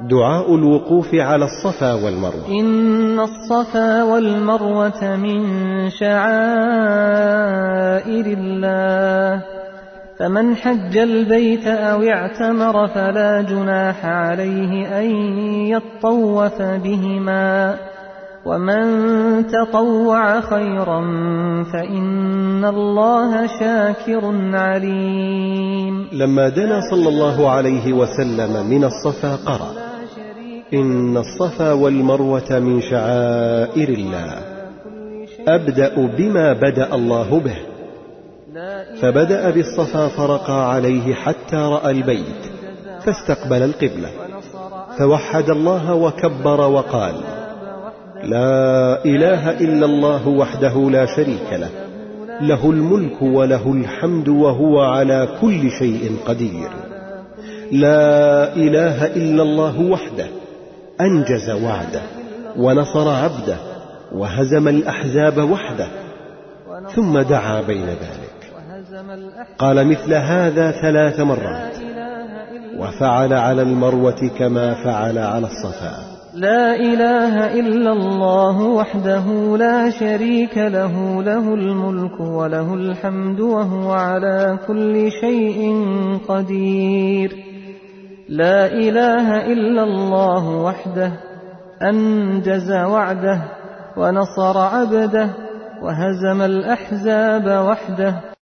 دعاء الوقوف على الصفا والمروة. إن الصفا والمروة من شعائر الله. فمن حج البيت أو اعتمر فلا جناح عليه أن يطوف بهما. ومن تطوع خيرا فإن الله شاكر عليم. لما دنا صلى الله عليه وسلم من الصفا قرأ. إن الصفا والمروة من شعائر الله أبدأ بما بدأ الله به. فبدأ بالصفا فرقى عليه حتى رأى البيت فاستقبل القبلة فوحد الله وكبر وقال لا إله إلا الله وحده لا شريك له له الملك وله الحمد وهو على كل شيء قدير. لا إله إلا الله وحده أنجز وعده ونصر عبده وهزم الأحزاب وحده ثم دعا بين ذلك. قال مثل هذا ثلاث مرات وفعل على المروة كما فعل على الصفا لا إله إلا الله وحده لا شريك له له الملك وله الحمد وهو على كل شيء قدير. لا إله إلا الله وحده أنجز وعده ونصر عبده وهزم الأحزاب وحده.